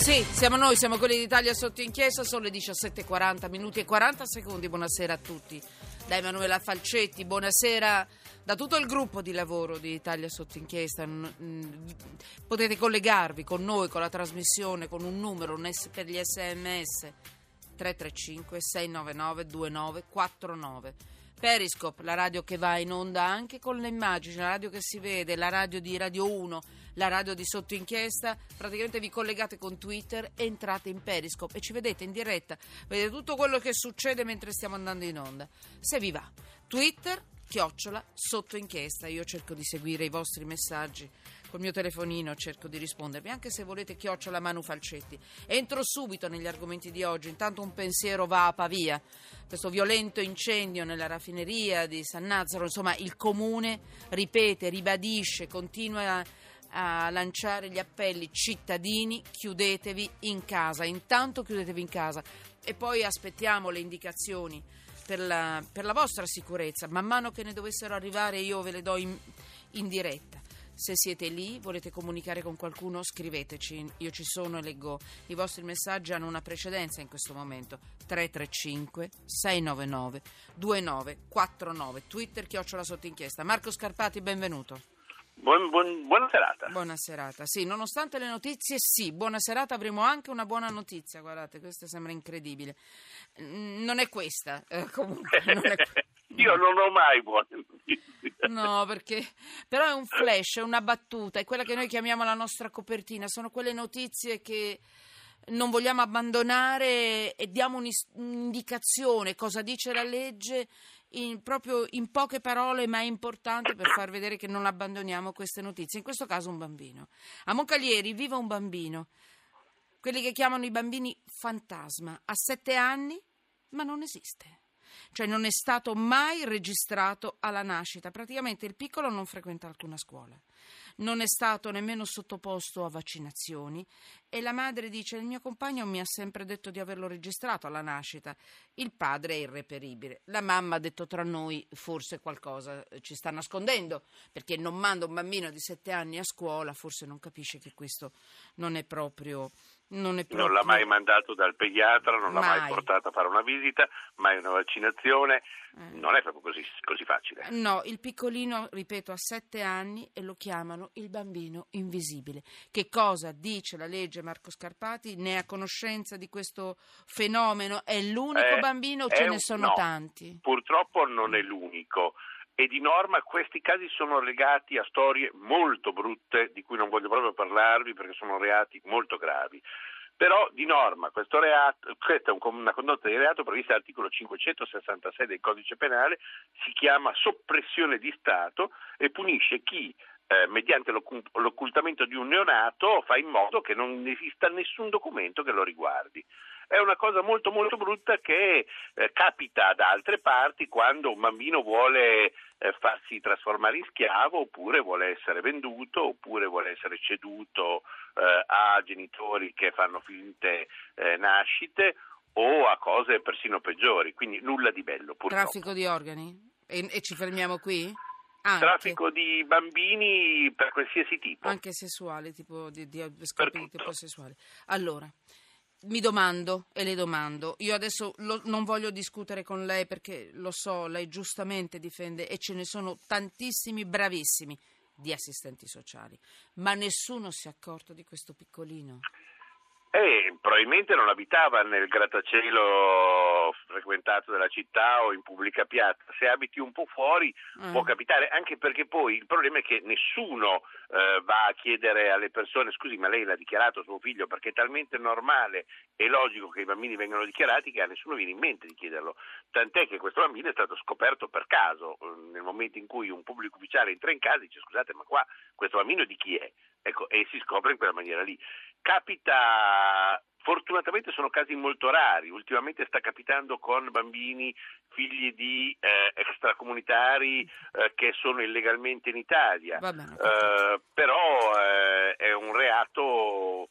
Sì, siamo noi, siamo quelli d'Italia sotto inchiesta, sono le 17.40 minuti e 40 secondi. Buonasera a tutti. Da Emanuela Falcetti, buonasera da tutto il gruppo di lavoro di Italia sotto inchiesta. Potete collegarvi con noi, con la trasmissione, con un numero per gli sms 335 699 2949. Periscope, la radio che va in onda anche con le immagini, la radio che si vede, la radio di Radio 1, la radio di sotto inchiesta, praticamente vi collegate con Twitter, entrate in Periscope e ci vedete in diretta, vedete tutto quello che succede mentre stiamo andando in onda. Se vi va, Twitter, chiocciola, sotto inchiesta, io cerco di seguire i vostri messaggi col mio telefonino cerco di rispondervi, anche se volete chiocciola Manu Falcetti. Entro subito negli argomenti di oggi, intanto un pensiero va a Pavia, questo violento incendio nella raffineria di San Nazzaro, insomma il comune ripete, ribadisce, continua a, lanciare gli appelli cittadini, chiudetevi in casa, intanto chiudetevi in casa e poi aspettiamo le indicazioni. Per la, per la vostra sicurezza, man mano che ne dovessero arrivare io ve le do in, in diretta. Se siete lì, volete comunicare con qualcuno, scriveteci. Io ci sono e leggo i vostri messaggi. Hanno una precedenza in questo momento. 335 699 2949. Twitter chiocciola sotto inchiesta. Marco Scarpati, benvenuto. Buon, buon, buona serata. Buona serata, sì, nonostante le notizie, sì, buona serata, avremo anche una buona notizia, guardate, questa sembra incredibile. Non è questa, eh, comunque. Non è... Io non ho mai buone notizie. No, perché però è un flash, è una battuta, è quella che noi chiamiamo la nostra copertina, sono quelle notizie che non vogliamo abbandonare e diamo un'indicazione, cosa dice la legge, in, proprio in poche parole, ma è importante per far vedere che non abbandoniamo queste notizie. In questo caso un bambino. A Moncalieri vive un bambino, quelli che chiamano i bambini fantasma, ha sette anni, ma non esiste cioè non è stato mai registrato alla nascita. Praticamente il piccolo non frequenta alcuna scuola, non è stato nemmeno sottoposto a vaccinazioni. E la madre dice il mio compagno mi ha sempre detto di averlo registrato alla nascita, il padre è irreperibile, la mamma ha detto tra noi forse qualcosa ci sta nascondendo. Perché non manda un bambino di sette anni a scuola, forse non capisce che questo non è proprio non, non, l'ha mai mandato dal pediatra, non mai. l'ha mai portato a fare una visita, mai una vaccinazione, eh. non è proprio così, così, facile. No, il piccolino, ripeto, ha sette anni e lo chiamano il bambino invisibile. Che cosa dice la legge Marco Scarpati? Ne ha conoscenza di questo fenomeno? È l'unico eh, bambino o ce ne sono no, tanti? Purtroppo non è l'unico e di norma questi casi sono legati a storie molto brutte di cui non voglio proprio parlarvi perché sono reati molto gravi. Però di norma reato, questa è una condotta di reato prevista all'articolo 566 del codice penale, si chiama soppressione di Stato e punisce chi eh, mediante l'occultamento di un neonato fa in modo che non esista nessun documento che lo riguardi è una cosa molto molto brutta che eh, capita da altre parti quando un bambino vuole eh, farsi trasformare in schiavo oppure vuole essere venduto oppure vuole essere ceduto eh, a genitori che fanno finte eh, nascite o a cose persino peggiori, quindi nulla di bello. Purtroppo. Traffico di organi? E, e ci fermiamo qui? Anche. Traffico di bambini per qualsiasi tipo. Anche sessuale, tipo di, di scopi di tipo sessuale. Allora, mi domando e le domando, io adesso lo, non voglio discutere con lei perché lo so, lei giustamente difende e ce ne sono tantissimi bravissimi di assistenti sociali, ma nessuno si è accorto di questo piccolino. Eh, probabilmente non abitava nel grattacielo frequentato della città o in pubblica piazza. Se abiti un po' fuori mm. può capitare, anche perché poi il problema è che nessuno eh, va a chiedere alle persone scusi ma lei l'ha dichiarato suo figlio perché è talmente normale e logico che i bambini vengano dichiarati che a nessuno viene in mente di chiederlo. Tant'è che questo bambino è stato scoperto per caso nel momento in cui un pubblico ufficiale entra in casa e dice scusate ma qua questo bambino di chi è? Ecco, e si scopre in quella maniera lì. Capita Fortunatamente sono casi molto rari, ultimamente sta capitando con bambini figli di eh, extracomunitari eh, che sono illegalmente in Italia, eh, però eh, è un reato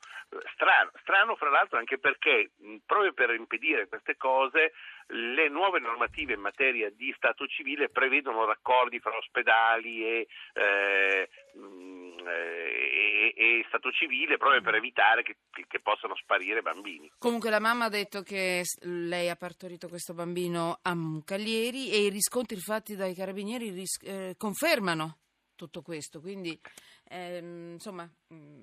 strano, strano fra l'altro anche perché proprio per impedire queste cose le nuove normative in materia di stato civile prevedono raccordi fra ospedali e eh, eh, è, è, stato civile proprio per evitare che, che, possano sparire bambini. Comunque la mamma ha detto che lei ha partorito questo bambino a Mucalieri e i riscontri fatti dai carabinieri ris- eh, confermano tutto questo, quindi ehm, insomma... Mh, mm,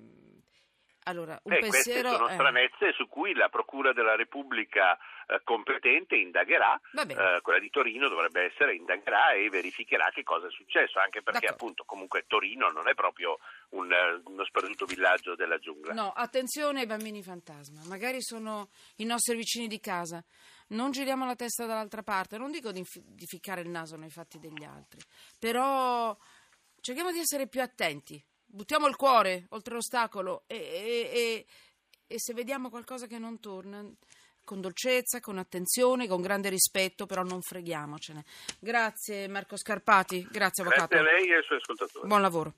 allora, un eh, pensiero, queste sono stranezze su cui la Procura della Repubblica eh, competente indagherà, eh, quella di Torino dovrebbe essere, indagherà e verificherà che cosa è successo, anche perché D'accordo. appunto comunque Torino non è proprio un, eh, uno sperduto villaggio della giungla. No, attenzione ai bambini fantasma, magari sono i nostri vicini di casa. Non giriamo la testa dall'altra parte, non dico di, di ficcare il naso nei fatti degli altri, però cerchiamo di essere più attenti buttiamo il cuore oltre l'ostacolo e, e, e, e se vediamo qualcosa che non torna con dolcezza, con attenzione, con grande rispetto, però non freghiamocene. Grazie Marco Scarpati, grazie Avvocato. Grazie a lei e ai suoi ascoltatori. Buon lavoro.